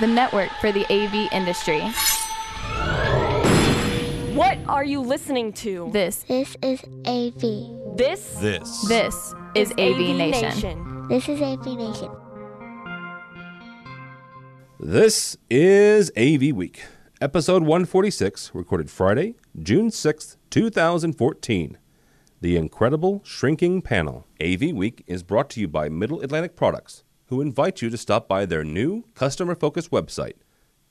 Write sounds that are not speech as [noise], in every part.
the network for the AV industry. What are you listening to? This, This is AV. This This. this is AV, Nation. This is AV Nation. This is AV Week, episode 146, recorded Friday, June 6th, 2014. The Incredible Shrinking Panel. AV Week is brought to you by Middle Atlantic Products, who invite you to stop by their new customer focused website,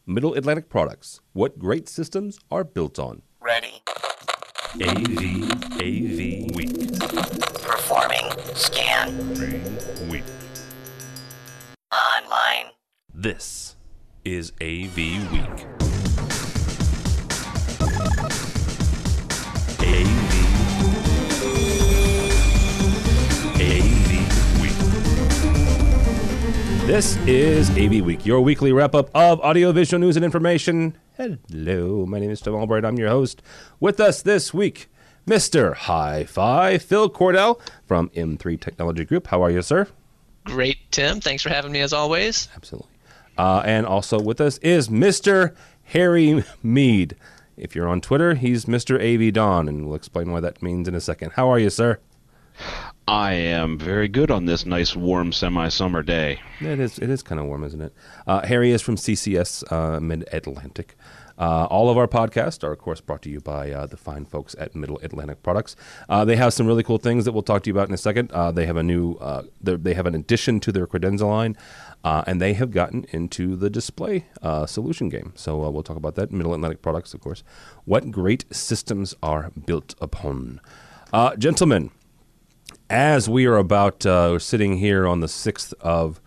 Middle Atlantic Products, what great systems are built on. Ready. AV, AV Week. Performing. Scan. Week. Online. This is AV Week. This is AV Week, your weekly wrap up of audiovisual news and information. Hello, my name is Tim Albright. I'm your host. With us this week, Mr. Hi Fi, Phil Cordell from M3 Technology Group. How are you, sir? Great, Tim. Thanks for having me as always. Absolutely. Uh, and also with us is Mr. Harry Mead. If you're on Twitter, he's Mr. AV Dawn, and we'll explain why that means in a second. How are you, sir? [sighs] I am very good on this nice, warm, semi-summer day. It is. It is kind of warm, isn't it? Uh, Harry is from CCS uh, Mid Atlantic. Uh, all of our podcasts are, of course, brought to you by uh, the fine folks at Middle Atlantic Products. Uh, they have some really cool things that we'll talk to you about in a second. Uh, they have a new. Uh, they're- have an addition to their credenza line, uh, and they have gotten into the display solution game. So we'll talk about that. Middle Atlantic Products, of course. What great systems are built upon, gentlemen as we are about uh, sitting here on the 6th of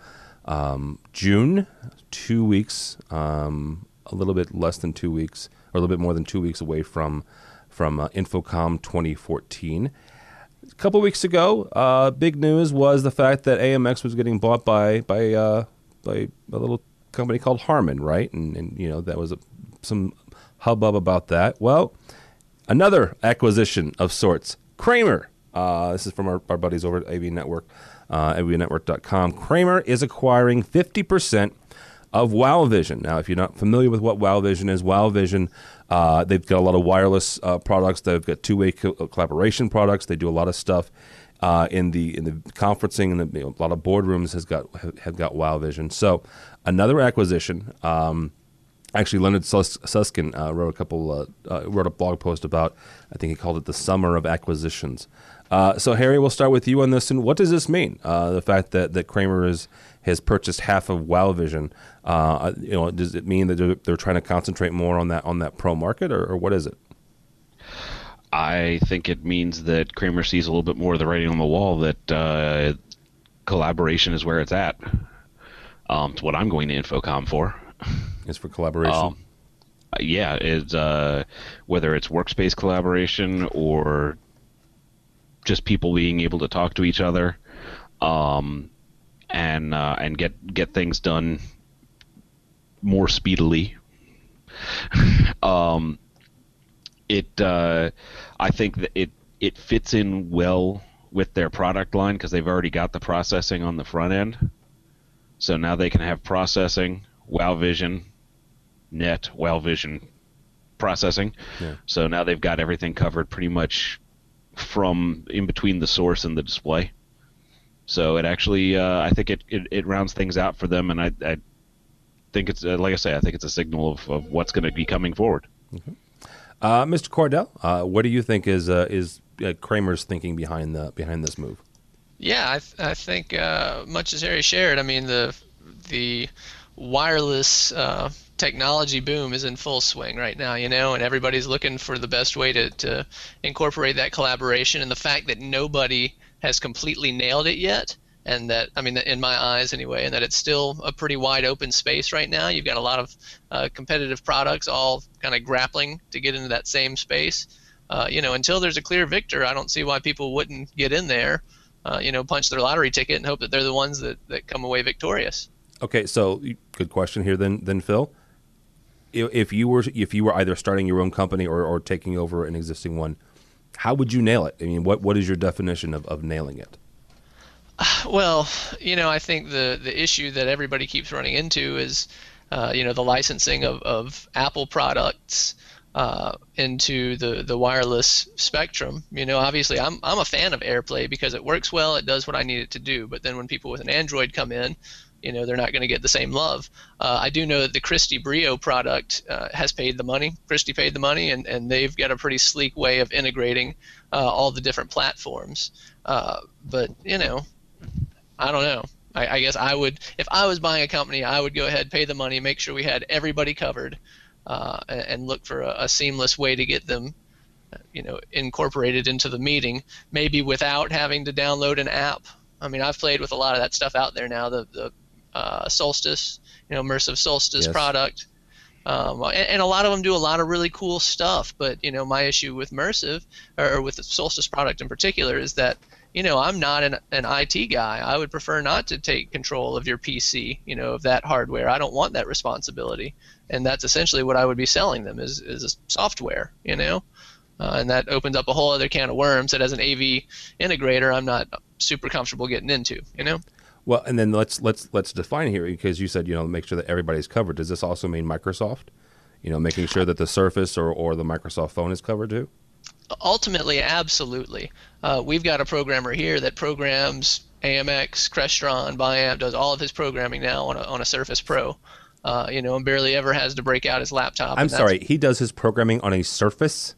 um, June, two weeks, um, a little bit less than two weeks, or a little bit more than two weeks away from from uh, InfoComm 2014. A couple weeks ago, uh, big news was the fact that AMX was getting bought by by uh, by a little company called Harman, right? And, and you know that was a, some hubbub about that. Well, another acquisition of sorts. Kramer. Uh, this is from our, our buddies over at AV Network, uh, avnetwork.com. Kramer is acquiring 50% of Wow Vision. Now, if you're not familiar with what Wow Vision is, Wow Vision, uh, they've got a lot of wireless uh, products. They've got two-way co- collaboration products. They do a lot of stuff uh, in the in the conferencing and the, you know, a lot of boardrooms has got have, got Wow Vision. So another acquisition. Um, Actually, Leonard Sus- Suskin uh, wrote a couple, uh, uh, wrote a blog post about. I think he called it the summer of acquisitions. Uh, so, Harry, we'll start with you on this. And what does this mean? Uh, the fact that, that Kramer is has purchased half of Wow Vision. Uh, you know, does it mean that they're, they're trying to concentrate more on that on that pro market, or, or what is it? I think it means that Kramer sees a little bit more of the writing on the wall that uh, collaboration is where it's at. Um, it's what I'm going to InfoComm for. Is for collaboration. Um, yeah, it's uh, whether it's workspace collaboration or just people being able to talk to each other, um, and uh, and get get things done more speedily. [laughs] um, it uh, I think that it it fits in well with their product line because they've already got the processing on the front end. So now they can have processing, Wow Vision, Net, Wow Vision processing. Yeah. So now they've got everything covered pretty much from in between the source and the display. So it actually, uh, I think it, it, it rounds things out for them, and I, I think it's uh, like I say, I think it's a signal of, of what's going to be coming forward. Uh, Mr. Cordell, uh, what do you think is uh, is uh, Kramer's thinking behind the behind this move? Yeah, I, th- I think uh, much as Harry shared, I mean the the wireless uh, technology boom is in full swing right now, you know, and everybody's looking for the best way to, to incorporate that collaboration. And the fact that nobody has completely nailed it yet, and that, I mean, in my eyes anyway, and that it's still a pretty wide open space right now. You've got a lot of uh, competitive products all kind of grappling to get into that same space. Uh, you know, until there's a clear victor, I don't see why people wouldn't get in there, uh, you know, punch their lottery ticket and hope that they're the ones that, that come away victorious. Okay, so good question here then then Phil. If, you were if you were either starting your own company or, or taking over an existing one, how would you nail it? I mean, what what is your definition of, of nailing it? [sighs] Well, you know, I think the the issue that everybody keeps running into is uh, you know, the licensing of, of Apple products uh, into the, the wireless spectrum. You know, obviously, I'm, I'm a fan of AirPlay because it works well, it does what I need it to do. But then when people with an Android come in, you know, they're not going to get the same love. Uh, I do know that the Christie Brio product uh, has paid the money. Christie paid the money, and, and they've got a pretty sleek way of integrating uh, all the different platforms. Uh, but, you know, I don't know. I, I guess I would, if I was buying a company, I would go ahead, pay the money, make sure we had everybody covered uh, and, and, look for a, a, seamless way to get them, you know, incorporated into the meeting, maybe without having to download an app. I mean, I've played with a lot of that stuff out there now. The the uh, Solstice, you know, Mersive Solstice yes. product. Um, and, and, a lot of them do a lot of really cool stuff. But you know, my issue with Mersive or with the Solstice product in particular is that you know I'm not an, an IT guy. I would prefer not to take control of your PC, you know, of that hardware. I don't want that responsibility and that's essentially what I would be selling them is is software, you know, uh, and that opens up a whole other can of worms that as an AV integrator I'm not super comfortable getting into, you know. Well, and then let's let's let's define here because you said you know make sure that everybody's covered. Does this also mean Microsoft? You know, making sure that the Surface or or the Microsoft phone is covered too. Ultimately, absolutely. Uh, we've got a programmer here that programs AMX, Crestron, Biamp, does all of his programming now on a, on a Surface Pro uh, you know, and barely ever has to break out his laptop. I'm sorry, he does his programming on a Surface.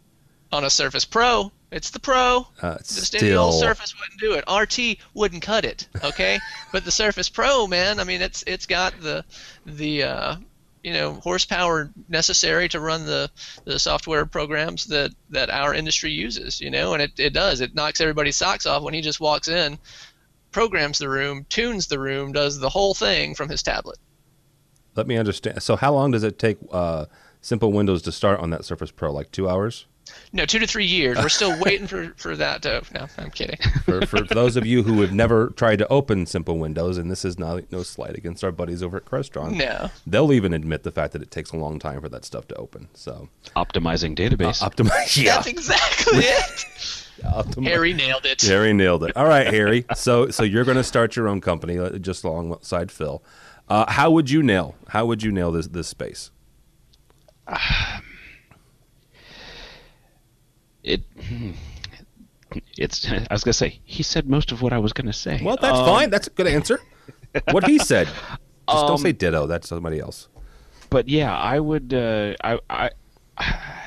On a Surface Pro, it's the Pro. Uh, Just still... any old Surface wouldn't do it. RT wouldn't cut it. Okay, [laughs] but the Surface Pro, man, I mean, it's it's got the the uh, you know horsepower necessary to run the the software programs that that our industry uses. You know, and it it does. It knocks everybody's socks off when he just walks in, programs the room, tunes the room, does the whole thing from his tablet let me understand. So, how long does it take uh, SIMPL Windows to start on that Surface Pro? Like two hours? No, two to three years. We're still [laughs] waiting for, for that to. No, I'm kidding. for, for [laughs] those of you who have never tried to open SIMPL Windows, and this is not no slight against our buddies over at Crestron. No. They'll even admit the fact that it takes a long time for that stuff to open. So optimizing database. Uh, optimize. [laughs] Yeah. That's exactly it. Optimize. Harry nailed it. Harry nailed it. All right, Harry. So so you're going to start your own company uh, just alongside Phil. Uh, how would you nail? How would you nail this this space? [sighs] it. It's. I was gonna say. He said most of what I was gonna say. Well, that's um, fine. That's a good answer. what he said. [laughs] Just um, don't say ditto. That's somebody else. But yeah, I would. Uh, I. I [sighs]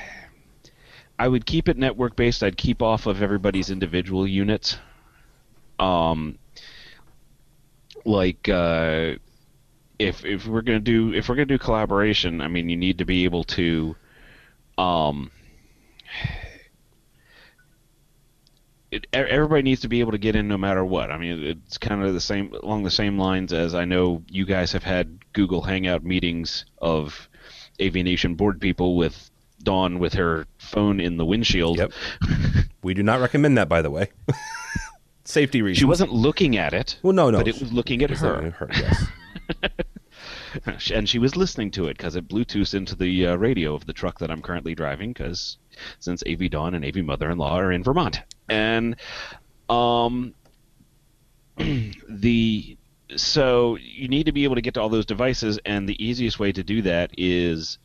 I would keep it network based. I'd keep off of everybody's individual units. Um, like uh, if if we're gonna do if we're gonna do collaboration, I mean, you need to be able to, um, it, everybody needs to be able to get in no matter what. I mean, it's kind of the same along the same lines as I know you guys have had Google Hangout meetings of AVNation board people with Dawn with her phone in the windshield. Yep. we do not recommend that, by the way. [laughs] Safety reasons. She wasn't looking at it. Well, no, no. But it was looking at her. her yes. [laughs] [laughs] and she was listening to it because it Bluetooths into the uh, radio of the truck that I'm currently driving. Because since AV Dawn and AV Mother-in-Law are in Vermont, and um, [clears throat] the so you need to be able to get to all those devices, and the easiest way to do that is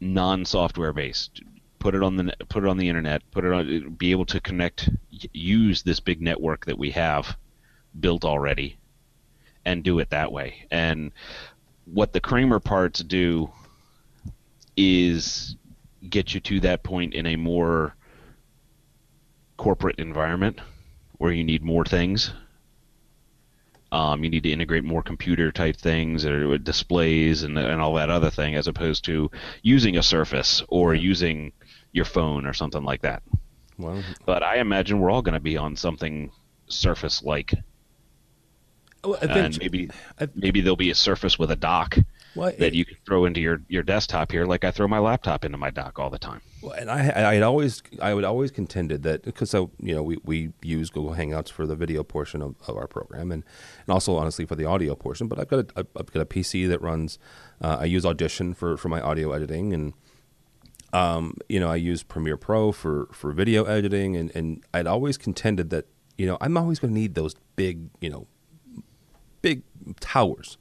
non-software based. Put it on the put it on the internet. Put it on. Be able to connect. Use this big network that we have built already and do it that way. And what the Kramer parts do is get you to that point in a more corporate environment where you need more things. Um, you need to integrate more computer type things or displays and, and all that other thing as opposed to using a Surface or using your phone or something like that. Well, but I imagine we're all going to be on something Surface like well, and maybe maybe there'll be a surface with a dock well, that you can throw into your, your desktop here, like I throw my laptop into my dock all the time. Well, and I I had always I would always contended that because so you know we, we use Google Hangouts for the video portion of, of our program and, and also honestly for the audio portion, but I've got a I've got a PC that runs uh, I use Audition for, for my audio editing and um, you know I use Premiere Pro for, for video editing and, and I'd always contended that you know I'm always going to need those big you know big towers.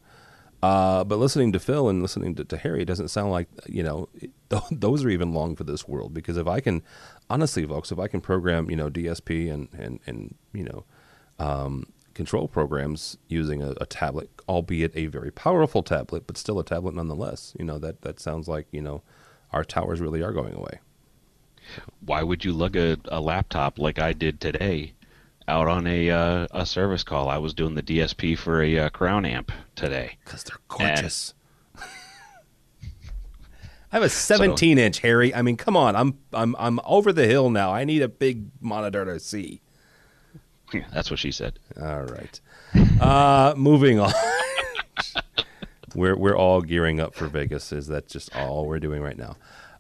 Uh, but listening to Phil and listening to, to Harry, doesn't sound like you know [laughs] those are even long for this world. Because if I can, honestly, folks, if I can program you know DSP and and and you know um, control programs using a, a, tablet, albeit a very powerful tablet, but still a tablet nonetheless, you know that that sounds like you know our towers really are going away. Why would you lug a, a laptop like I did today out on a uh, a service call. I was doing the DSP for a uh, Crown amp today. Because they're gorgeous. [laughs] I have a 17 so, inch Harry. I mean, come on. I'm I'm I'm over the hill now. I need a big monitor to see. That's what she said. All right. Uh, moving on. [laughs] we're we're all gearing up for Vegas. Is that just all we're doing right now?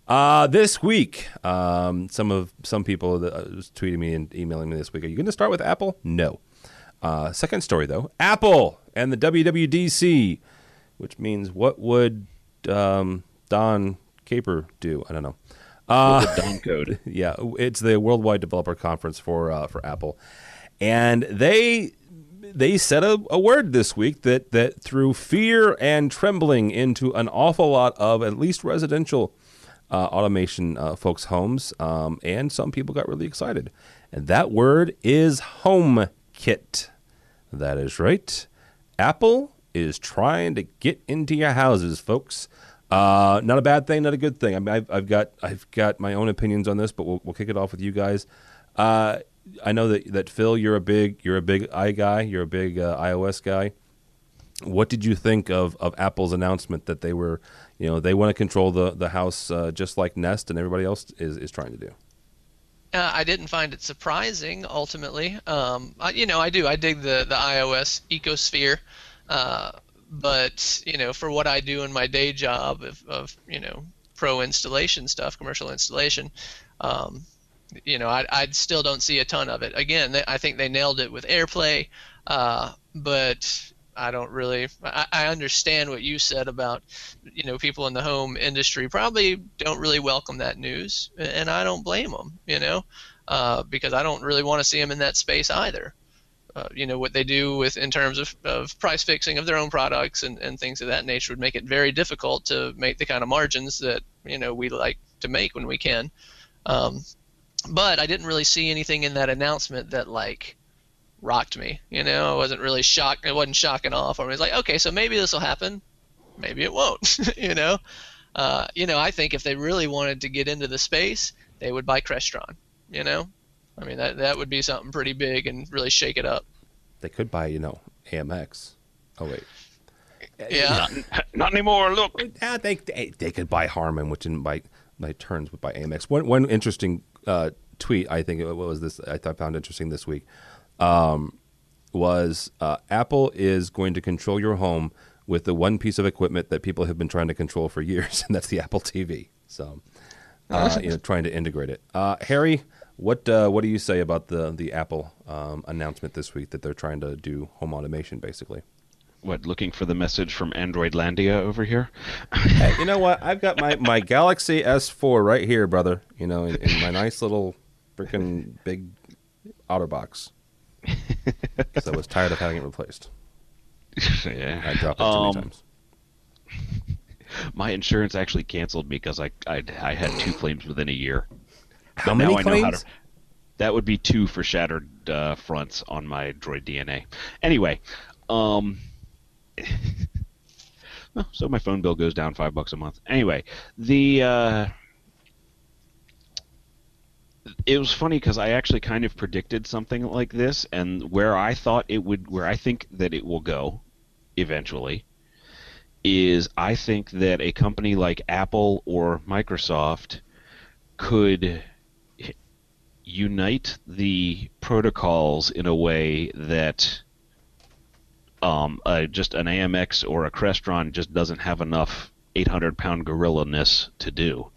Uh, this week, um, some of some people that uh, was tweeting me and emailing me this week. Are you going to start with Apple? No. Uh, second story though, Apple and the WWDC, which means what would um, Don Caper do? I don't know. Uh, Don code. [laughs] Yeah, it's the Worldwide Developer Conference for uh, for Apple, and they they said a, a, word this week that that threw fear and trembling into an awful lot of at least residential uh, automation uh, folks' homes, um, and some people got really excited. And that word is HomeKit. That is right. Apple is trying to get into your houses, folks. Uh, not a bad thing, not a good thing. I mean, I've, I've, got I've got my own opinions on this, but we'll, we'll kick it off with you guys. Uh, I know that, that Phil, you're a big you're a big i guy, you're a big uh, iOS guy. What did you think of, of Apple's announcement that they were you know they want to control the the house uh, just like Nest and everybody else is is trying to do. Uh, I didn't find it surprising ultimately. Um, I, you know, I do. I dig the the iOS ecosphere, uh, but you know, for what I do in my day job of, of you know pro installation stuff, commercial installation, um, you know, I, I still don't see a ton of it. Again, they, I think they nailed it with AirPlay, uh, but I don't really. I, I understand what you said about, you know, people in the home industry probably don't really welcome that news, and I don't blame them. You know, uh, because I don't really want to see them in that space either. Uh, you know what they do with in terms of, of price fixing of their own products and, and things of that nature would make it very difficult to make the kind of margins that you know we like to make when we can. Um, but I didn't really see anything in that announcement that like rocked me. You know, I wasn't really shocked. It wasn't shocking all off. I was like, okay, so maybe this will happen. Maybe it won't. [laughs] you know, uh, you know, I think if they really wanted to get into the space, they would buy Crestron. You know, I mean that that would be something pretty big and really shake it up. They could buy, you know, AMX. Oh wait. Yeah. Not, not anymore. Look. Yeah, they, they, they could buy Harman, which in by by turns would buy AMX. One one interesting uh, tweet I think what was this I found interesting this week um, was uh, Apple is going to control your home with the one piece of equipment that people have been trying to control for years, [laughs] and that's the Apple TV. So, uh, you know, trying to integrate it. Uh, Harry, what uh, what do you say about the the Apple um, announcement this week that they're trying to do home automation, basically? What, looking for the message from Android Landia over here? hey, you know what? I've got my, my Galaxy S4 right here, brother. You know, in, in my nice little freaking big OtterBox because I was tired of having it replaced. [laughs] yeah, I dropped it too um, many times. My insurance actually canceled me because I, I I had two claims within a year. How but many claims? To, that would be two for shattered uh, fronts on my Droid DNA. Anyway, um, [laughs] so my phone bill goes down five bucks a month. Anyway, the uh, it was funny because I actually kind of predicted something like this, and where I thought it would, where I think that it will go, eventually, is I think that a company like Apple or Microsoft could unite the protocols in a way that um, just an AMX or a Crestron just doesn't have enough 800 pound gorilla ness to do.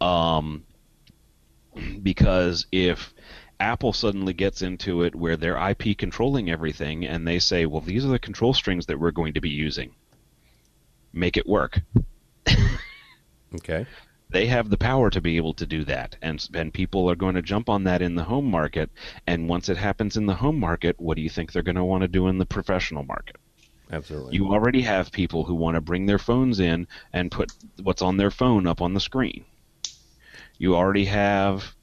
Um, because if Apple suddenly gets into it where they're IP controlling everything and they say, well, these are the control strings that we're going to be using, make it work. [laughs] okay. They have the power to be able to do that, and and people are going to jump on that in the home market. And once it happens in the home market, what do you think they're going to want to do in the professional market? Absolutely. You already have people who want to bring their phones in and put what's on their phone up on the screen. You already have.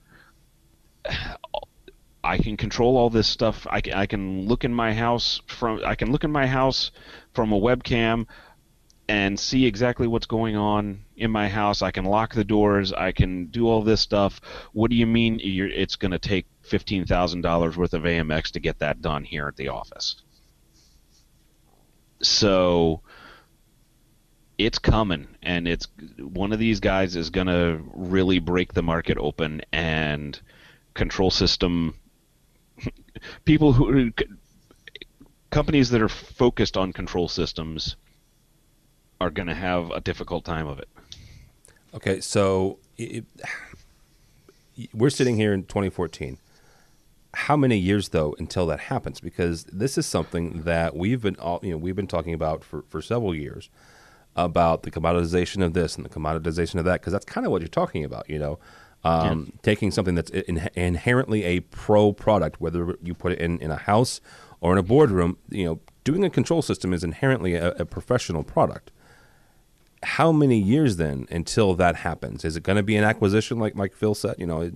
I can control all this stuff. I can, I can look in my house from I can look in my house from a webcam and see exactly what's going on in my house. I can lock the doors. I can do all this stuff. What do you mean you're, it's going to take fifteen thousand dollars worth of AMX to get that done here at the office? So it's coming, and it's one of these guys is going to really break the market open and control system [laughs] people who companies that are focused on control systems are going to have a difficult time of it. Okay, so it, we're sitting here in 2014. How many years though until that happens? Because this is something that we've been all you know we've been talking about for, for several years about the commoditization of this and the commoditization of that because that's kind of what you're talking about. You know, um, yeah. taking something that's in, inherently a pro product, whether you put it in, in a house or in a boardroom, you know, doing a control system is inherently a, a professional product. How many years then until that happens? Is it going to be an acquisition like Mike Phil said? You know,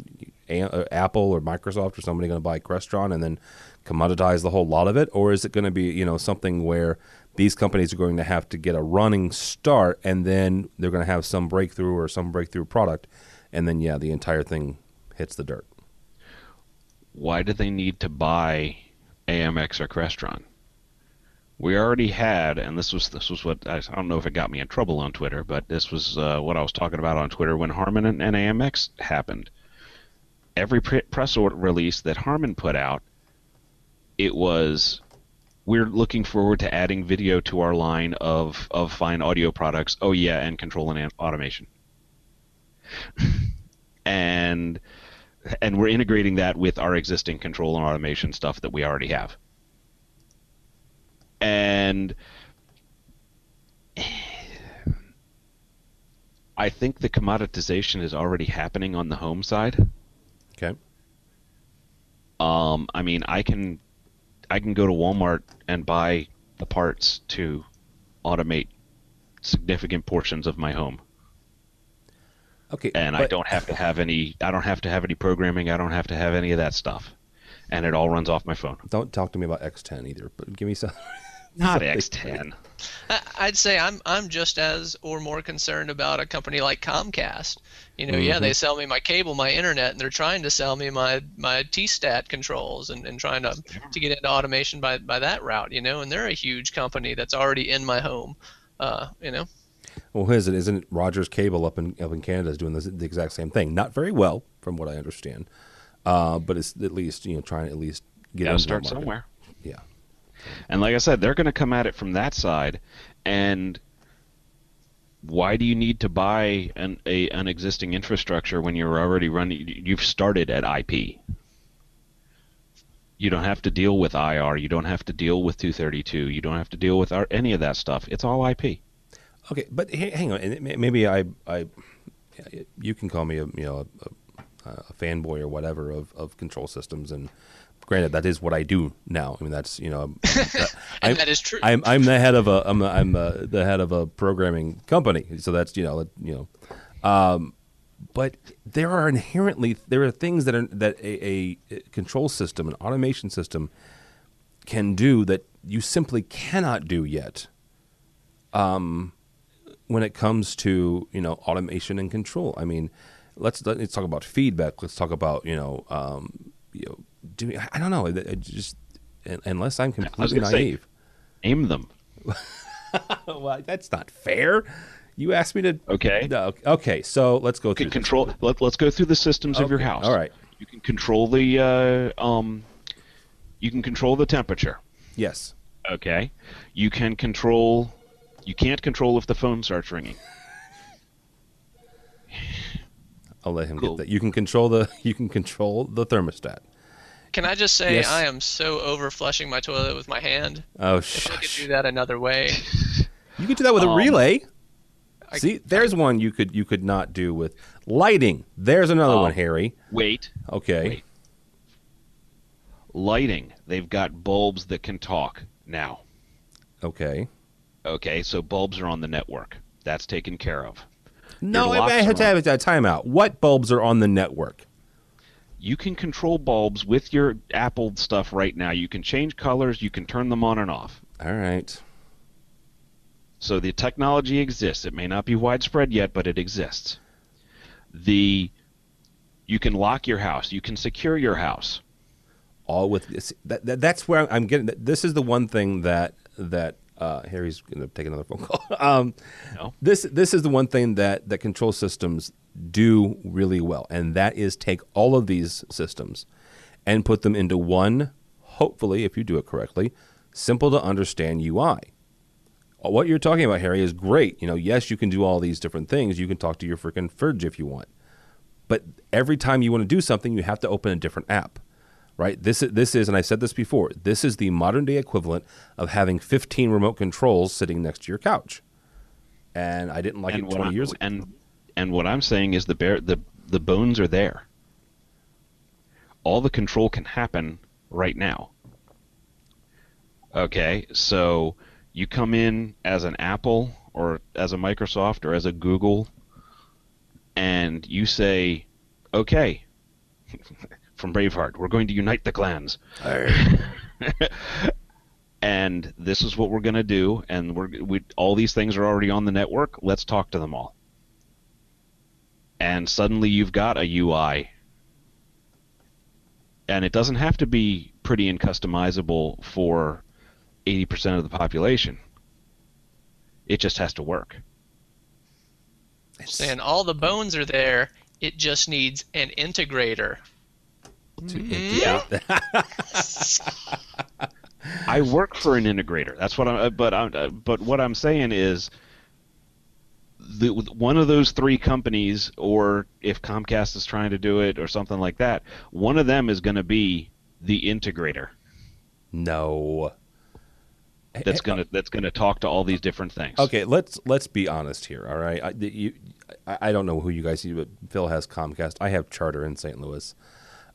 a, a, Apple or Microsoft or somebody going to buy Crestron and then commoditize the whole lot of it, or is it going to be you know something where these companies are going to have to get a running start and then they're going to have some breakthrough or some breakthrough product and then yeah, the entire thing hits the dirt. Why do they need to buy AMX or Crestron? We already had, and this was this was what I, don't know if it got me in trouble on Twitter, but this was uh, what I was talking about on Twitter when Harman and, and AMX happened. Every pre- press release that Harman put out, it was we're looking forward to adding video to our line of, of fine audio products. Oh yeah, and control and automation [laughs] and and we're integrating that with our existing control and automation stuff that we already have. And [sighs] I think the commoditization is already happening on the home side. Okay. Um, I mean, I can I can go to Walmart and buy the parts to automate significant portions of my home. Okay. And but, I don't have to have any. I don't have to have any programming. I don't have to have any of that stuff, and it all runs off my phone. Don't talk to me about X10 either. But give me some. [laughs] Not X10. I'd say I'm I'm just as or more concerned about a company like Comcast. You know, mm-hmm. yeah, they sell me my cable, my internet, and they're trying to sell me my my T-stat controls and, and trying to to get into automation by by that route. You know, and they're a huge company that's already in my home. Uh, you know. Well, who is it? Isn't it Rogers Cable up in up in Canada is doing this, the exact same thing? Not very well, from what I understand, uh, but it's at least you know trying to at least get Gotta start somewhere. And like I said, they're going to come at it from that side, and why do you need to buy an a, an existing infrastructure when you're already running? You've started at IP. You don't have to deal with IR. You don't have to deal with 232. You don't have to deal with our, any of that stuff. It's all IP. Okay, but hang on. Maybe I, I, you can call me a you know a, a fanboy or whatever of, of control systems, and granted that is what I do now. I mean that's you know [laughs] I'm, that is true. I'm I'm the head of a I'm I'm uh, the head of a programming company, so that's you know you know, um, but there are inherently there are things that are that a, a control system, an automation system, can do that you simply cannot do yet. Um, when it comes to you know automation and control. I mean, let's let's talk about feedback. Let's talk about you know um, you know doing. I don't know. It, it just unless I'm completely naive. Say, aim them. [laughs] well, that's not fair. You asked me to. Okay. No, okay. So let's go through. control. Let, us go through the systems okay. of your house. All right. You can control the uh, um, you can control the temperature. Yes. Okay. You can control you can't control if the phone starts ringing. I'll let him cool. get that. You can control the [laughs] you can control the thermostat. Can I just say yes. I am so over flushing my toilet with my hand. Oh, shit! if I could do that another way. You could do that with um, a relay. I, See, there's I, one you could you could not do with lighting. There's another one, Harry. Wait. Okay. Wait. Lighting. They've got bulbs that can talk now. Okay. Okay, so bulbs are on the network. That's taken care of. No, I, I have to have a timeout. What bulbs are on the network? You can control bulbs with your Apple stuff right now. You can change colors, you can turn them on and off. All right. So the technology exists. It may not be widespread yet, but it exists. The you can lock your house, you can secure your house. All with this. That, that, that's where I'm getting. This is the one thing that that uh, Harry's going to take another phone call. [laughs] um, No. This this is the one thing that that control systems do really well, and that is take all of these systems and put them into one. Hopefully, if you do it correctly, simple to understand UI. What you're talking about, Harry, is great. You know, yes, you can do all these different things. You can talk to your freaking fridge if you want, but every time you want to do something, you have to open a different app right? This is, this is, and I said this before, this is the modern day equivalent of having 15 remote controls sitting next to your couch. And I didn't like and it what 20 I'm- years ago. And and what I'm saying is the bear the the bones are there. All the control can happen right now. Okay, so you come in as an Apple or as a Microsoft or as a Google and you say, "Okay, [laughs] from Braveheart, we're going to unite the clans." [laughs] [laughs] and this is what we're going to do and we're we all these things are already on the network let's talk to them all and suddenly you've got a UI and it doesn't have to be pretty and customizable for 80% of the population it just has to work Saying all the bones are there, it just needs an integrator. yeah [laughs] [laughs] I work for an integrator. That's what I'm. uh, But I'm. uh, But what I'm saying is, the one of those three companies, or if Comcast is trying to do it, or something like that, one of them is going to be the integrator no. that's going to that's to talk to all these different things. Okay, let's let's be honest here. All right, I, the- you, I, I don't know who you guys see, but Phil has Comcast. I have Charter in St. Louis,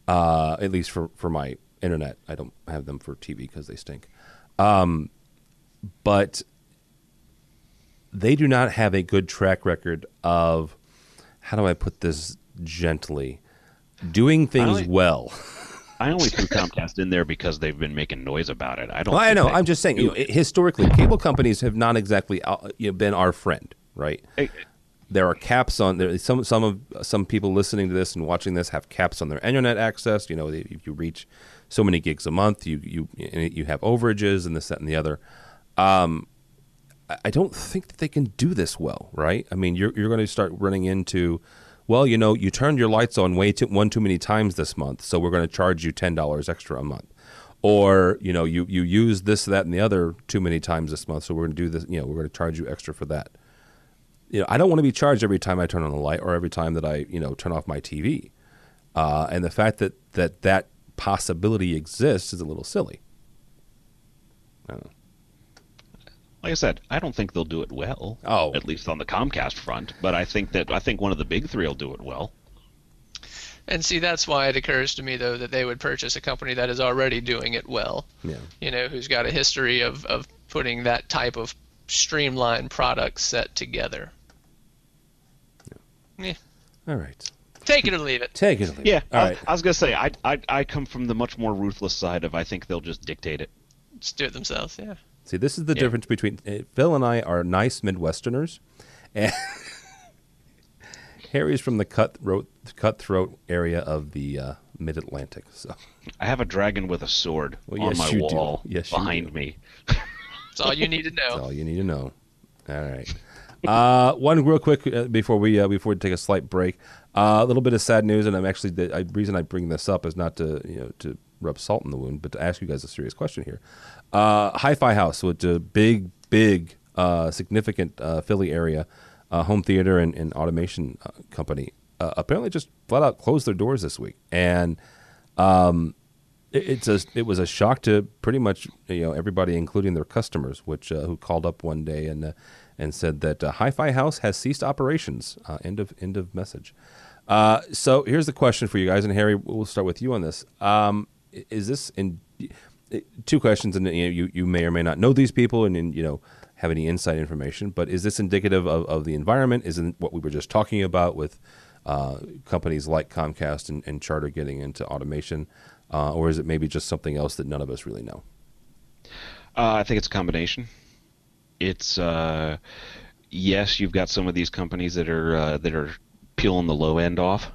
uh, at least for for my internet. I don't have them for TV because they stink. Um, but they do not have a good track record of how do I put this gently, doing things only- well. [laughs] I only threw Comcast in there because they've been making noise about it. I don't. Well, I know. I'm just saying. You know, historically, cable companies have not exactly uh, you know, been our friend, right? Hey, there are caps on there. Some some of some people listening to this and watching this have caps on their internet access. You know, if you reach so many gigs a month, you you you have overages and this that and the other. Um, I- I don't think that they can do this well, right? I mean, you're you're going to start running into, well, you know, you turned your lights on way too one too many times this month, so we're going to charge you ten dollars extra a month. Or you know you you use this that and the other too many times this month, so we're going to do this. You know we're going to charge you extra for that you know, I don't want to be charged every time I turn on the light or every time that I, you know, turn off my TV. Uh, and the fact that, that that possibility exists is a little silly. I don't know. Like I said, I don't think they'll do it well. Oh. at least on the Comcast front. But I think that I think one of the big three will do it well. And see, that's why it occurs to me, though, that they would purchase a company that is already doing it well. Yeah. You know, who's got a history of, of putting that type of streamlined product set together. Yeah. All right. Take it or leave it. Take it. or leave it. Yeah, All I, right. I was gonna say I, I I come from the much more ruthless side of I think they'll just dictate it. Just do it themselves. Yeah. See, this is the Yeah. difference between uh, Phil and I are nice Midwesterners, and [laughs] Harry's from the cutthroat cutthroat area of the uh, Mid Atlantic. So I have a dragon with a sword Well, on yes, my you do. wall Yes, you behind do. me. [laughs] That's all you need to know. That's all you need to know. All right. Uh, one real quick uh, before we uh, before we take a slight break. Uh, a little bit of sad news, and I'm actually the I, reason I bring this up is not to you know to rub salt in the wound, but to ask you guys a serious question here. Uh, Hi-Fi House, which a big, big, uh, significant uh, Philly area uh, home theater and, and automation uh, company, uh, apparently just flat out closed their doors this week, and it- it's a it was a shock to pretty much you know everybody, including their customers, which who called up one day and and said that uh, Hi-Fi House has ceased operations. Uh, end of end of message. Uh, so here's the question for you guys, and Harry, we'll start with you on this. Um, is this in? two questions, and you, know, you you may or may not know these people, and, and you know have any inside information. But is this indicative of, of the environment? Isn't what we were just talking about with uh, companies like Comcast and, and, Charter getting into automation, uh, or is it maybe just something else that none of us really know? Uh, I think it's a combination. It's uh, yes, you've got some of these companies that are uh, that are peeling the low end off,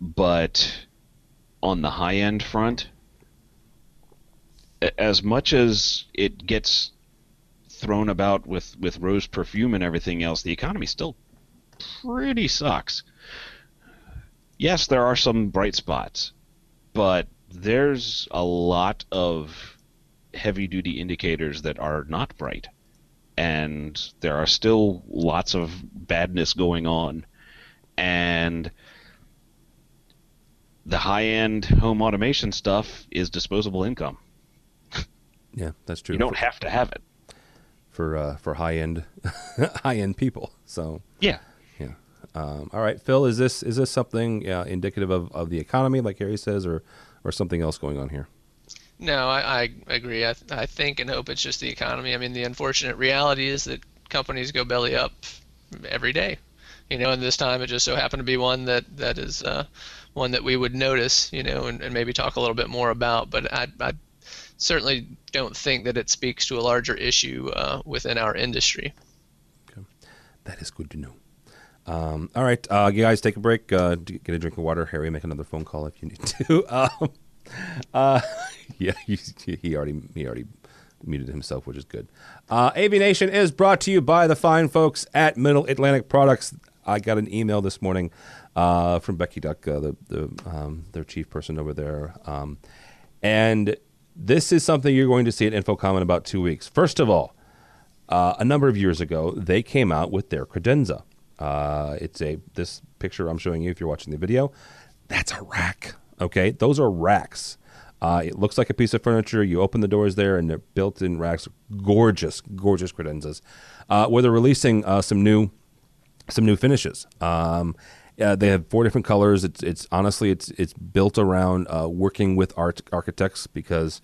but on the high end front, as much as it gets thrown about with, with rose perfume and everything else, the economy still pretty sucks. Yes, there are some bright spots, but there's a lot of heavy duty indicators that are not bright. And there are still lots of badness going on. And the high end home automation stuff is disposable income. [laughs] Yeah, that's true. You don't have to have it for uh, for high end [laughs] high end people. So yeah, yeah. Um, all right, Phil, is this is this something uh, indicative of, of the economy, like Harry says, or or something else going on here? No, I, I agree. I, I think and hope it's just the economy. I mean, the unfortunate reality is that companies go belly up every day, you know, and this time it just so happened to be one that that is uh, one that we would notice, you know, and, and maybe talk a little bit more about. But I, I certainly don't think that it speaks to a larger issue uh, within our industry. Okay. That is good to know. Um, all right, uh, you guys, take a break. Uh, get a drink of water. Harry, make another phone call if you need to. [laughs] um, uh, [laughs] yeah, he, already he already muted himself, which is good. Uh, AV Nation is brought to you by the fine folks at Middle Atlantic Products. I got an email this morning uh, from Becky Duck, uh, the, the um, their chief person over there, um, and this is something you're going to see at InfoComm in about two weeks. First of all, uh, a number of years ago, they came out with their credenza. Uh, it's a this picture I'm showing you if you're watching the video. That's a rack. Okay, those are racks. Uh, it looks like a piece of furniture. You open the doors there, and they're built-in racks. Gorgeous, gorgeous credenzas. Uh, where they're releasing uh, some new, some new finishes. Um, uh, they have four different colors. It's it's honestly it's it's built around uh, working with art architects because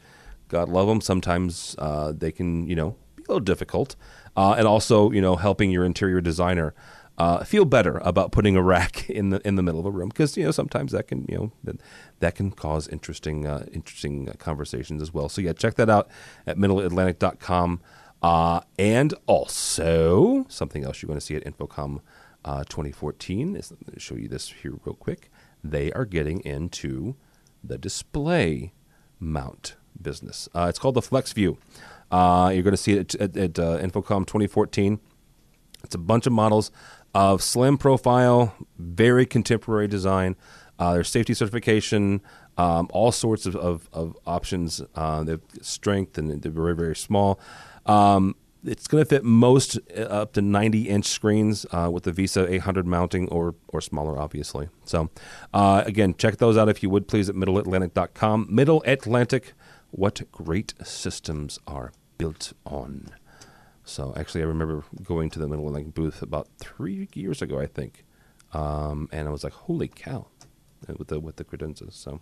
God love them. Sometimes uh, they can you know be a little difficult, uh, and also you know helping your interior designer uh, feel better about putting a rack [laughs] in the in the middle of a room because you know sometimes that can you know that, that can cause interesting uh, interesting conversations as well. So yeah, check that out at middleatlantic.com. Uh, and also something else you're going to see at InfoComm uh, 2014. Let me show you this here real quick. They are getting into the display mount business. Uh, it's called the FlexView. Uh, you're going to see it at, at, uh, InfoComm 2014. It's a bunch of models of slim profile, very contemporary design. Uh, there's safety certification, um, all sorts of, of, of options. Uh, strength and they're very, very small. Um, it's going to fit most uh, up to 90 inch screens uh, with the VESA 800 mounting or or smaller, obviously. So, uh, again, check those out if you would please at middleatlantic.com. Middle Atlantic, what great systems are built on. So, actually, I remember going to the Middle Atlantic booth about three years ago, I think, um, and I was like, "Holy cow!" with the with the credenzas. So,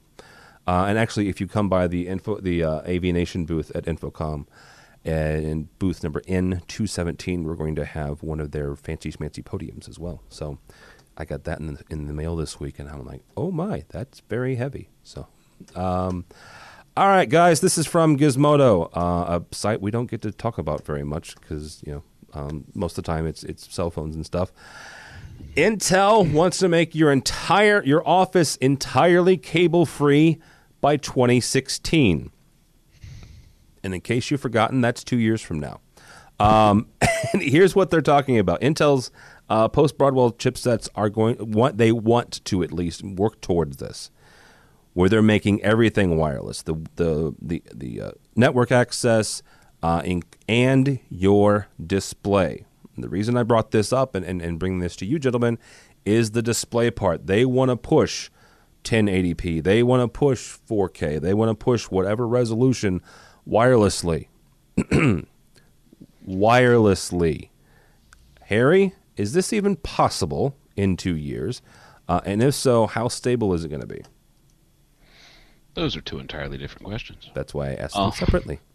uh, and actually, if you come by the info the uh, AV Nation booth at InfoComm in booth number N217, we're going to have one of their fancy schmancy podiums as well. So I got that in the, in the mail this week, and I'm like, oh my, that's very heavy. So, um, all right, guys, this is from Gizmodo, uh, a site we don't get to talk about very much because you know um, most of the time it's it's cell phones and stuff. Intel wants to make your entire your office entirely cable free by 2016. And in case you've forgotten, that's two years from now. Um, [laughs] and here's what they're talking about: Intel's uh, post Broadwell chipsets are going want they want to at least work towards this, where they're making everything wireless the the the the uh, network access uh, in, and your display. And the reason I brought this up and, and, and bring this to you, gentlemen, is the display part. They want to push 1080p. They want to push 4K. They want to push whatever resolution wirelessly. [clears throat] wirelessly. Harry, is this even possible in two years? Uh, and if so, how stable is it going to be? Those are two entirely different questions. That's why I asked them separately. [laughs]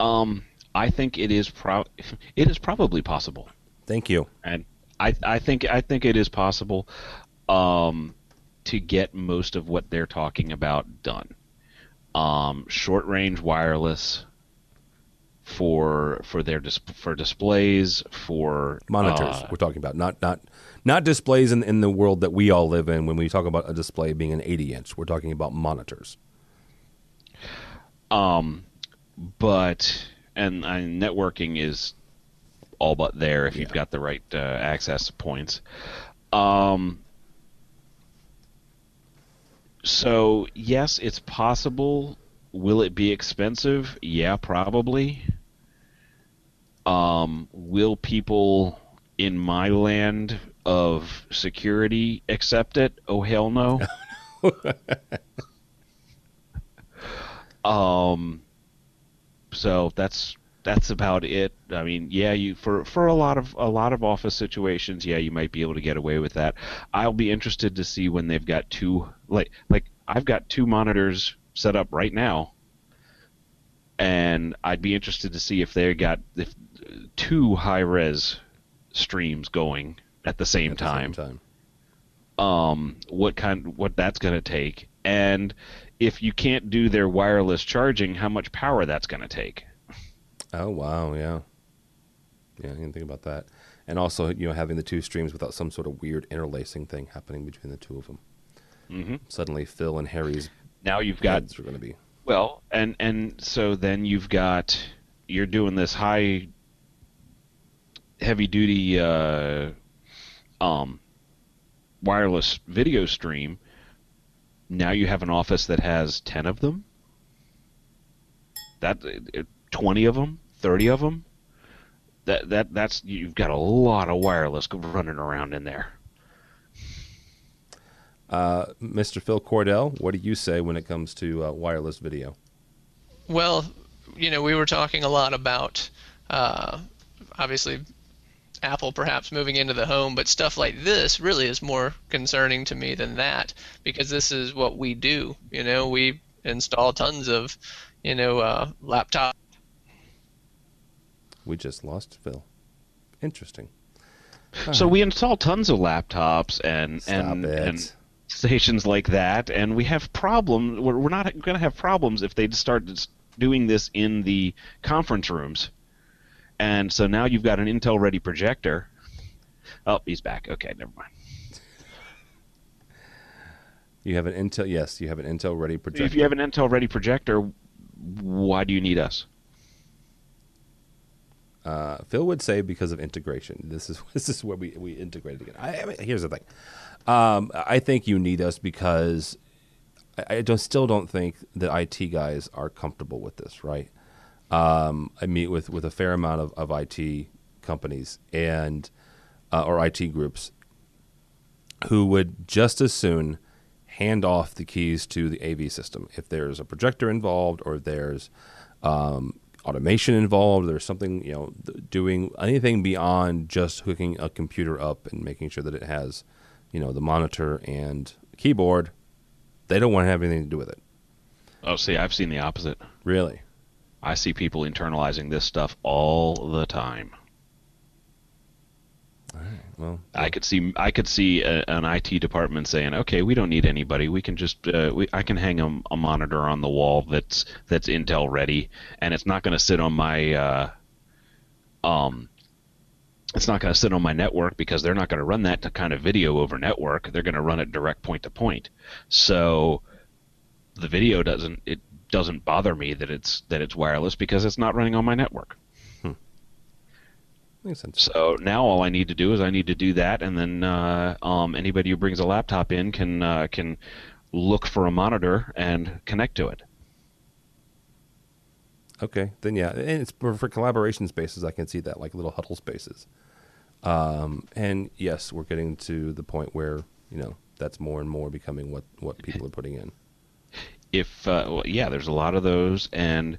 Um, I think it is pro- [laughs] it is probably possible, Thank you. and I I think I think it is possible, um, to get most of what they're talking about done. Um, short range wireless for for their dis- for displays for Monitors. uh, we're talking about not not not displays in in the world that we all live in. When we talk about a display being an 80 inch, we're talking about monitors. Um, but and, and networking is all but there if you've got the right uh, access points. Um, so yes, it's possible. Will it be expensive? Yeah, probably. Um, will people in my land of security accept it? Oh hell no. [laughs] um, so that's that's about it. I mean, yeah, you for for a lot of a lot of office situations, yeah, you might be able to get away with that. I'll be interested to see when they've got two like like I've got two monitors set up right now, and I'd be interested to see if they got if two high res streams going at the same at the time Same time. um, what kind what that's going to take, and if you can't do their wireless charging, how much power that's going to take. Oh wow, yeah, yeah. I didn't think about that. And also, you know, having the two streams without some sort of weird interlacing thing happening between the two of them. Mhm. Suddenly, Phil and Harry's Now you've got are going to be well, and and so then you've got you're doing this high, heavy duty, uh, um, wireless video stream. Now you have an office that has ten of them. That uh, twenty of them, thirty of them. That that that's you've got a lot of wireless running around in there. Uh, Mr. Phil Cordell, what do you say when it comes to uh, wireless video? Well, you know, we were talking a lot about uh, obviously Apple perhaps moving into the home, but stuff like this really is more concerning to me than that because this is what we do. You know, we install tons of, you know, uh, laptop. We just lost Phil. Interesting. So we install tons of laptops and Stop and, it. and stations like that, and we have problems. We're, we're not going to have problems if they start doing this in the conference rooms. And so now you've got an Intel ready projector. Oh, he's back. Okay, never mind. You have an Intel. Yes, you have an Intel ready projector. If you have an Intel ready projector, why do you need us? Uh, Phil would say because of integration. This is [laughs] this is where we we integrated again. I, I mean, here's the thing. Um, I think you need us because I, I don't, still don't think that IT guys are comfortable with this. Right? Um, I meet with with a fair amount of, of IT companies and uh, or IT groups who would just as soon hand off the keys to the AV system if there's a projector involved or there's um, automation involved. There's something you know doing anything beyond just hooking a computer up and making sure that it has you know the monitor and keyboard. They don't want to have anything to do with it. Oh, see, I've seen the opposite. Really? I see people internalizing this stuff all the time. Well, I could see I could see a, an IT department saying, "Okay, we don't need anybody. We can just uh, we, I can hang a, a monitor on the wall that's that's Intel ready, and it's not going to sit on my uh, um, it's not going to sit on my network because they're not going to run that to kind of video over network. They're going to run it direct point to point. So the video doesn't it doesn't bother me that it's that it's wireless because it's not running on my network. Makes sense. So now all I need to do is I need to do that, and then uh, um, anybody who brings a laptop in can uh, can look for a monitor and connect to it. Okay, then yeah, and it's for, for collaboration spaces. I can see that, like little huddle spaces. Um, and yes, we're getting to the point where you know that's more and more becoming what what [laughs] people are putting in. If uh, well, yeah, there's a lot of those, and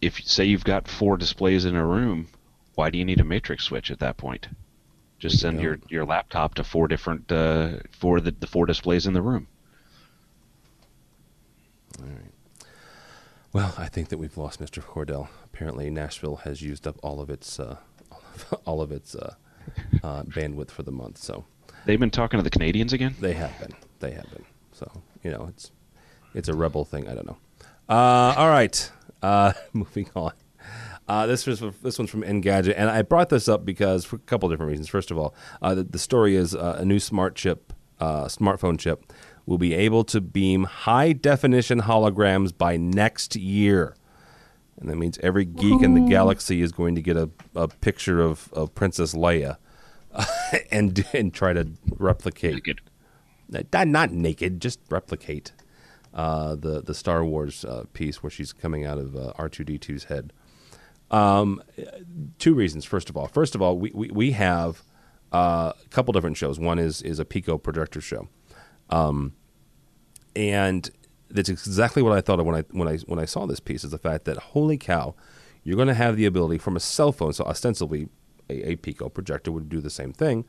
if say you've got four displays in a room, why do you need a matrix switch at that point? Just send your, your laptop to four different uh, for the, the four displays in the room. All right. Well, I think that we've lost Mr. Cordell. Apparently, Nashville has used up all of its uh, [laughs] all of its uh, uh, bandwidth for the month. So They've been talking to the Canadians again. they have been. They have been. So you know, it's it's a rebel thing. I don't know. Uh, all right, uh, [laughs] moving on. Uh, this was this one's from Engadget, and I brought this up because for a couple different reasons. First of all, uh, the, the story is uh, a new smart chip, uh, smartphone chip, will be able to beam high definition holograms by next year, and that means every geek in the galaxy is going to get a, a picture of, of Princess Leia, [laughs] and and try to replicate Good. not, not naked, just replicate uh, the the Star Wars uh, piece where she's coming out of uh, R two D 2s head. Um, two reasons. First of all, first of all, we we, we have uh, a couple different shows. One is is a Pico projector show, um, and that's exactly what I thought of when I when I when I saw this piece. Is the fact that holy cow, you're going to have the ability from a cell phone. So ostensibly, a, a Pico projector would do the same thing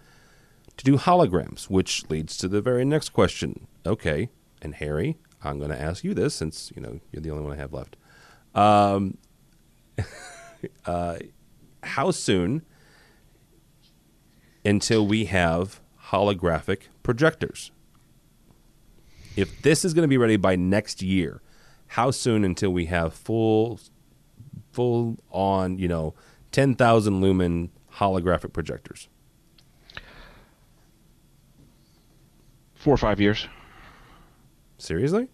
to do holograms, which leads to the very next question. Okay, and Harry, I'm going to ask you this since you know you're the only one I have left. Um, [laughs] uh, how soon until we have holographic projectors? If this is going to be ready by next year, how soon until we have full, full on, you know, ten thousand lumen holographic projectors? Four or five years. Seriously?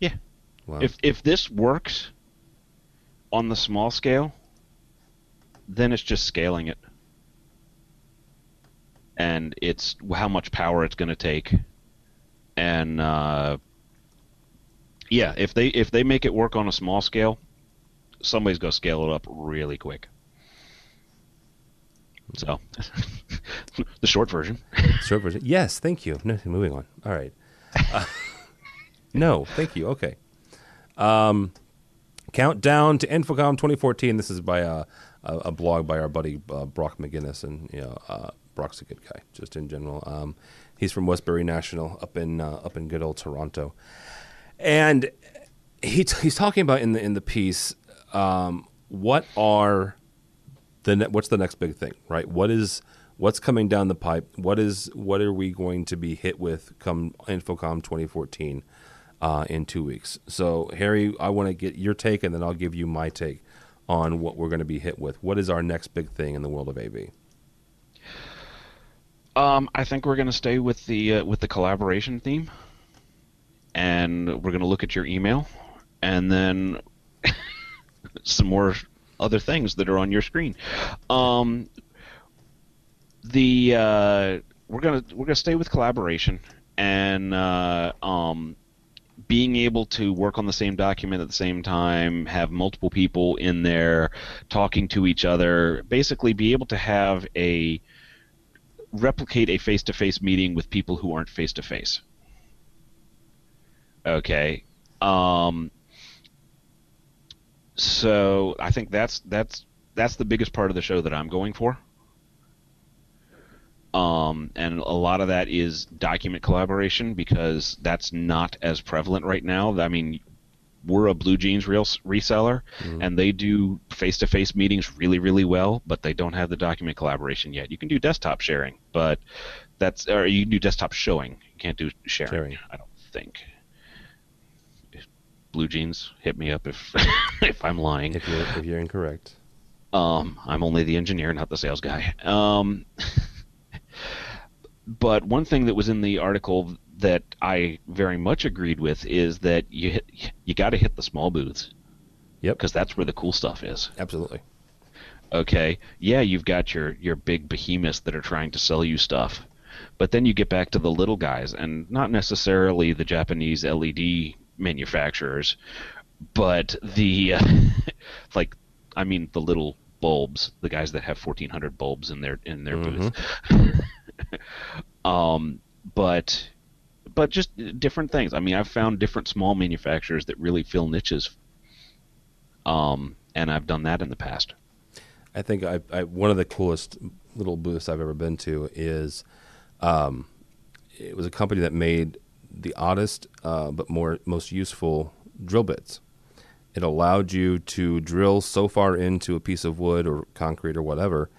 Yeah. Wow. If if this works on the small scale, then it's just scaling it. And it's how much power it's going to take. And uh, yeah, if they if they make it work on a small scale, somebody's going to scale it up really quick. So, [laughs] the short version. [laughs] Short version. Yes, thank you. No, moving on. All right. Uh, [laughs] no, thank you. Okay. Um, countdown to InfoComm 2014. This is by a, a, a blog by our buddy uh, Brock McGinnis, and you know, uh, Brock's a good guy, just in general. Um, he's from Westbury National, up in uh, up in good old Toronto, and he t- he's talking about in the in the piece um, what are the ne- what's the next big thing, right? What is what's coming down the pipe? What is what are we going to be hit with come InfoComm 2014 uh, in two weeks? So Harry, I want to get your take, and then I'll give you my take on what we're going to be hit with. What is our next big thing in the world of AV? Um, I think we're going to stay with the uh, with the collaboration theme, and we're going to look at your email, and then [laughs] some more other things that are on your screen. Um, the uh, we're gonna we're gonna stay with collaboration and uh, um, being able to work on the same document at the same time, have multiple people in there talking to each other, basically be able to have a replicate a face-to-face meeting with people who aren't face-to-face. Okay. Um, so I think that's that's that's the biggest part of the show that I'm going for. Um, and a lot of that is document collaboration because that's not as prevalent right now. I mean, we're a Blue Jeans real reseller, and they do face-to-face meetings really, really well, but they don't have the document collaboration yet. You can do desktop sharing, but that's or you can do desktop showing. You can't do sharing. Sharing. I don't think. Blue Jeans, hit me up if [laughs] if I'm lying. If you're if you're incorrect, Um, I'm only the engineer, not the sales guy. Um, [laughs] but one thing that was in the article that I very much agreed with is that you hit, you got to hit the small booths yep, because that's where the cool stuff is. absolutely. Okay, yeah, you've got your your big behemoths that are trying to sell you stuff, but then you get back to the little guys, and not necessarily the Japanese LED manufacturers, but the [laughs] like, I mean, the little bulbs, the guys that have 1,400 bulbs in their in their booth. [laughs] um, but but just different things. I mean, I've found different small manufacturers that really fill niches. Um, and I've done that in the past. I think I, I one of the coolest little booths I've ever been to is, um, it was a company that made the oddest uh, but more most useful drill bits. It allowed you to drill so far into a piece of wood or concrete or whatever,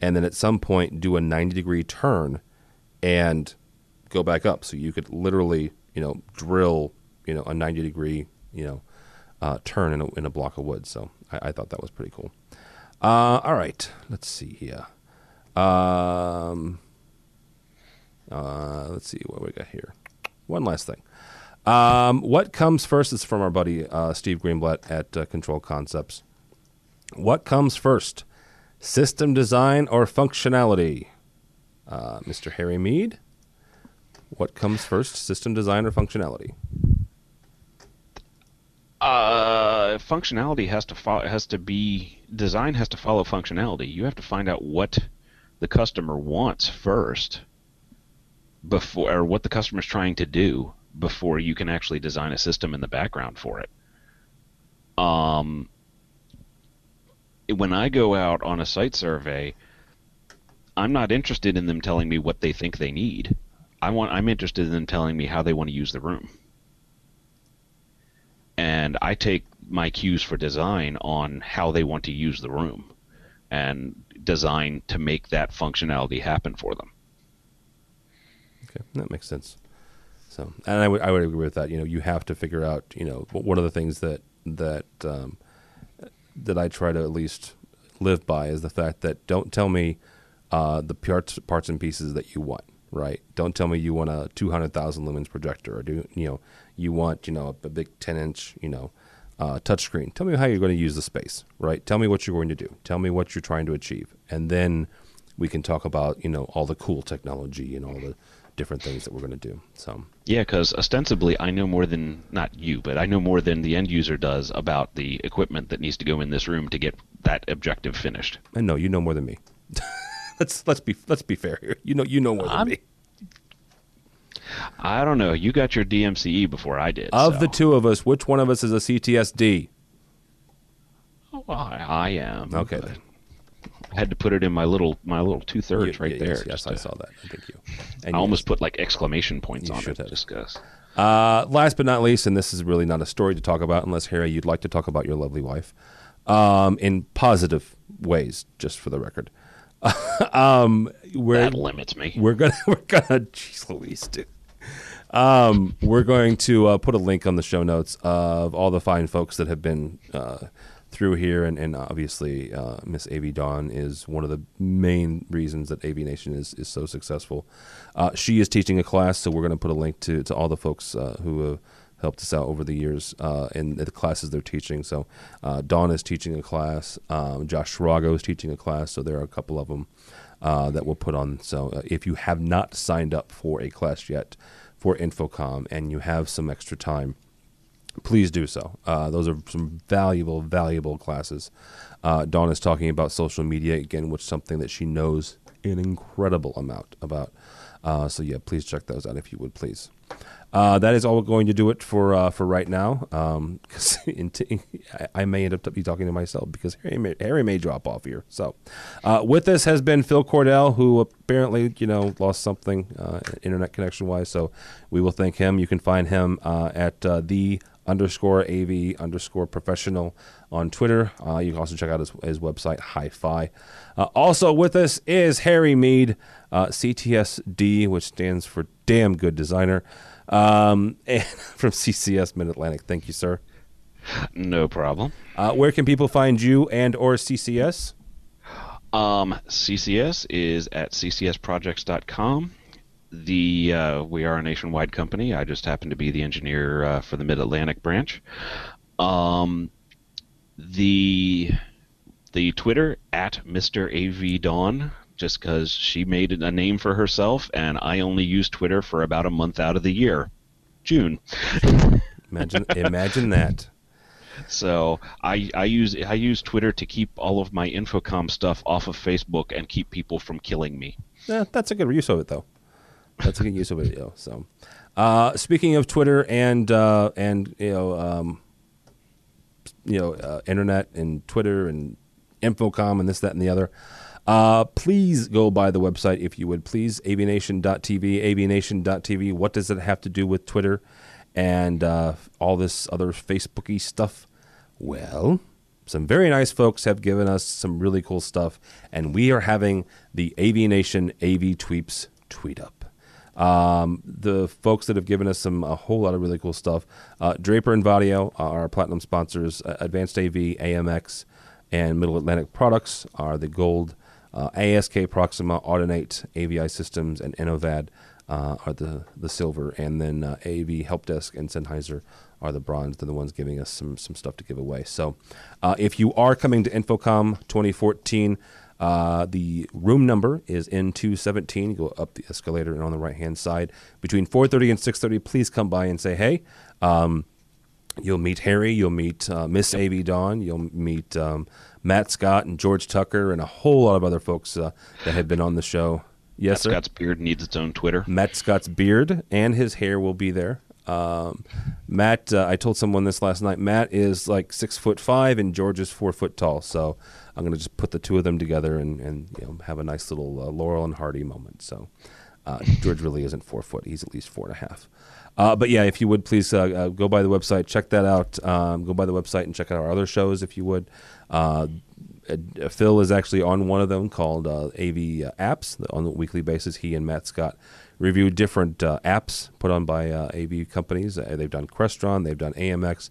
and then at some point do a 90 degree turn and go back up. So you could literally, you know, drill, you know, a 90 degree, you know, uh, turn in a, in a block of wood. So I, I thought that was pretty cool. Uh, all right, let's see here. Um, uh, let's see what we got here. One last thing. Um, what comes first is from our buddy uh, Steve Greenblatt at uh, Control Concepts. What comes first, system design or functionality? Uh, Mr. Harry Mead, what comes first, system design or functionality? Uh, functionality has to fo- has to be design has to follow functionality. You have to find out what the customer wants first before or what the customer is trying to do before you can actually design a system in the background for it. Um, when I go out on a site survey, I'm not interested in them telling me what they think they need. I want I'm interested in them telling me how they want to use the room and I take my cues for design on how they want to use the room and design to make that functionality happen for them. Okay, that makes sense. So, and I would I would agree with that. You know, you have to figure out. You know, one of the things that that um, that I try to at least live by is the fact that don't tell me uh, the parts parts and pieces that you want. Right? Don't tell me you want a two hundred thousand lumens projector or do you know you want you know a big 10 inch you know uh, touchscreen. Tell me how you're going to use the space, right? Tell me what you're going to do. Tell me what you're trying to achieve, and then we can talk about you know all the cool technology and all the different things that we're going to do. So yeah, because ostensibly I know more than not you, but I know more than the end user does about the equipment that needs to go in this room to get that objective finished. And no, you know more than me. [laughs] let's let's be let's be fair here. You know you know more than I'm, me. I don't know. You got your DMCE before I did. Of so. the two of us, which one of us is a CTSD? Oh, I, I am. Okay. I had to put it in my little my little two thirds right yes, there. Yes, I saw that. Thank you. [sighs] And I almost put like exclamation points on it. Have. Discuss. Uh, last but not least, and this is really not a story to talk about, unless Harry, you'd like to talk about your lovely wife, um, in positive ways, just for the record. [laughs] um, we're, that limits me. We're gonna [laughs] we're gonna jeez Louise, dude. Um, we're going to uh, put a link on the show notes of all the fine folks that have been uh, through here, and, and obviously uh, Miss AV Dawn is one of the main reasons that AVNation is is so successful. Uh, she is teaching a class, so we're going to put a link to to all the folks uh, who have helped us out over the years uh, in the classes they're teaching. So uh, Dawn is teaching a class. Um, Josh Srago is teaching a class. So there are a couple of them uh, that we'll put on. So if you have not signed up for a class yet for InfoComm and you have some extra time, please do so. Uh, those are some valuable, valuable classes. Uh, Dawn is talking about social media again, which is something that she knows an incredible amount about. so yeah, please check those out if you would, please. Uh, that is all we're going to do it for uh, for right now. Um, [laughs] I may end up be talking to myself because Harry may, Harry may drop off here. So, uh, with this has been Phil Cordell, who apparently you know lost something uh, internet connection wise. So we will thank him. You can find him uh, at uh, the underscore av underscore professional on Twitter. you can also check out his, his website Hi-Fi. also with us is Harry Mead, CTSD, which stands for Damn Good Designer. Um, [laughs] and from CCS Mid Atlantic. Thank you, sir. No problem. Uh, where can people find you and or CCS? Um, CCS is at ccsprojects.com. The uh, we are a nationwide company. I just happen to be the engineer uh, for the Mid Atlantic branch. Um, the the Twitter at Mr. AV Dawn just because she made a name for herself, and I only use Twitter for about a month out of the year, June. imagine, imagine that. So I, I use I use Twitter to keep all of my InfoComm stuff off of Facebook and keep people from killing me. Yeah, that's a good use of it, though. That's a good use of know, so, uh, speaking of Twitter and uh, and you know um, you know uh, internet and Twitter and InfoComm and this that and the other. Uh, please go by the website if you would, please. avnation.tv, avnation.tv. What does it have to do with Twitter and uh, all this other Facebooky stuff? Well, some very nice folks have given us some really cool stuff, and we are having the AVNation AV Tweeps tweet up. Um, the folks that have given us some a whole lot of really cool stuff. Uh, Draper and Vadio are our platinum sponsors. Uh, Advanced AV, AMX, and Middle Atlantic Products are the gold. Uh, ASK Proxima, Audinate, AVI Systems, and Innovad uh, are the, the silver, and then uh, AV Help Desk and Sennheiser are the bronze. They're the ones giving us some some stuff to give away. So, uh, if you are coming to InfoComm 2014, uh, the room number is N217. You go up the escalator and on the right hand side between 4:30 and 6:30. Please come by and say hey. Um, you'll meet Harry. You'll meet uh, Miss Av Dawn. You'll meet um, Matt Scott and George Tucker and a whole lot of other folks uh, that have been on the show. Yes, Matt sir. Scott's beard needs its own Twitter. Matt Scott's beard and his hair will be there. Um, Matt, uh, I told someone this last night. Matt is like six foot five, and George is four foot tall. So I'm going to just put the two of them together and, and you know, have a nice little uh, Laurel and Hardy moment. So uh, George really isn't four foot; he's at least four and a half. Uh, but yeah, if you would please uh, uh, go by the website, check that out. Um, go by the website and check out our other shows if you would. Uh, uh, Phil is actually on one of them called uh, AV Apps on a weekly basis. He and Matt Scott review different apps put on by AV companies. they've done Crestron, they've done AMX,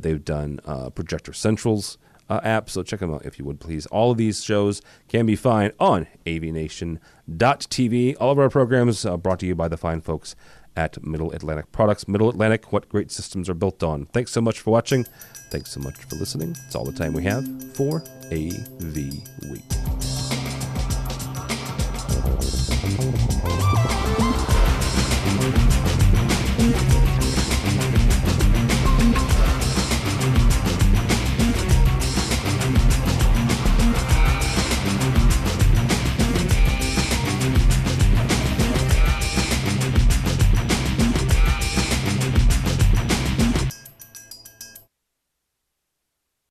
they've done Projector Centrals. Uh, app. So check them out if you would please. All of these shows can be found on avnation.tv. All of our programs brought to you by the fine folks at Middle Atlantic Products. Middle Atlantic, what great systems are built on. Thanks so much for watching. Thanks so much for listening. It's all the time we have for AV Week.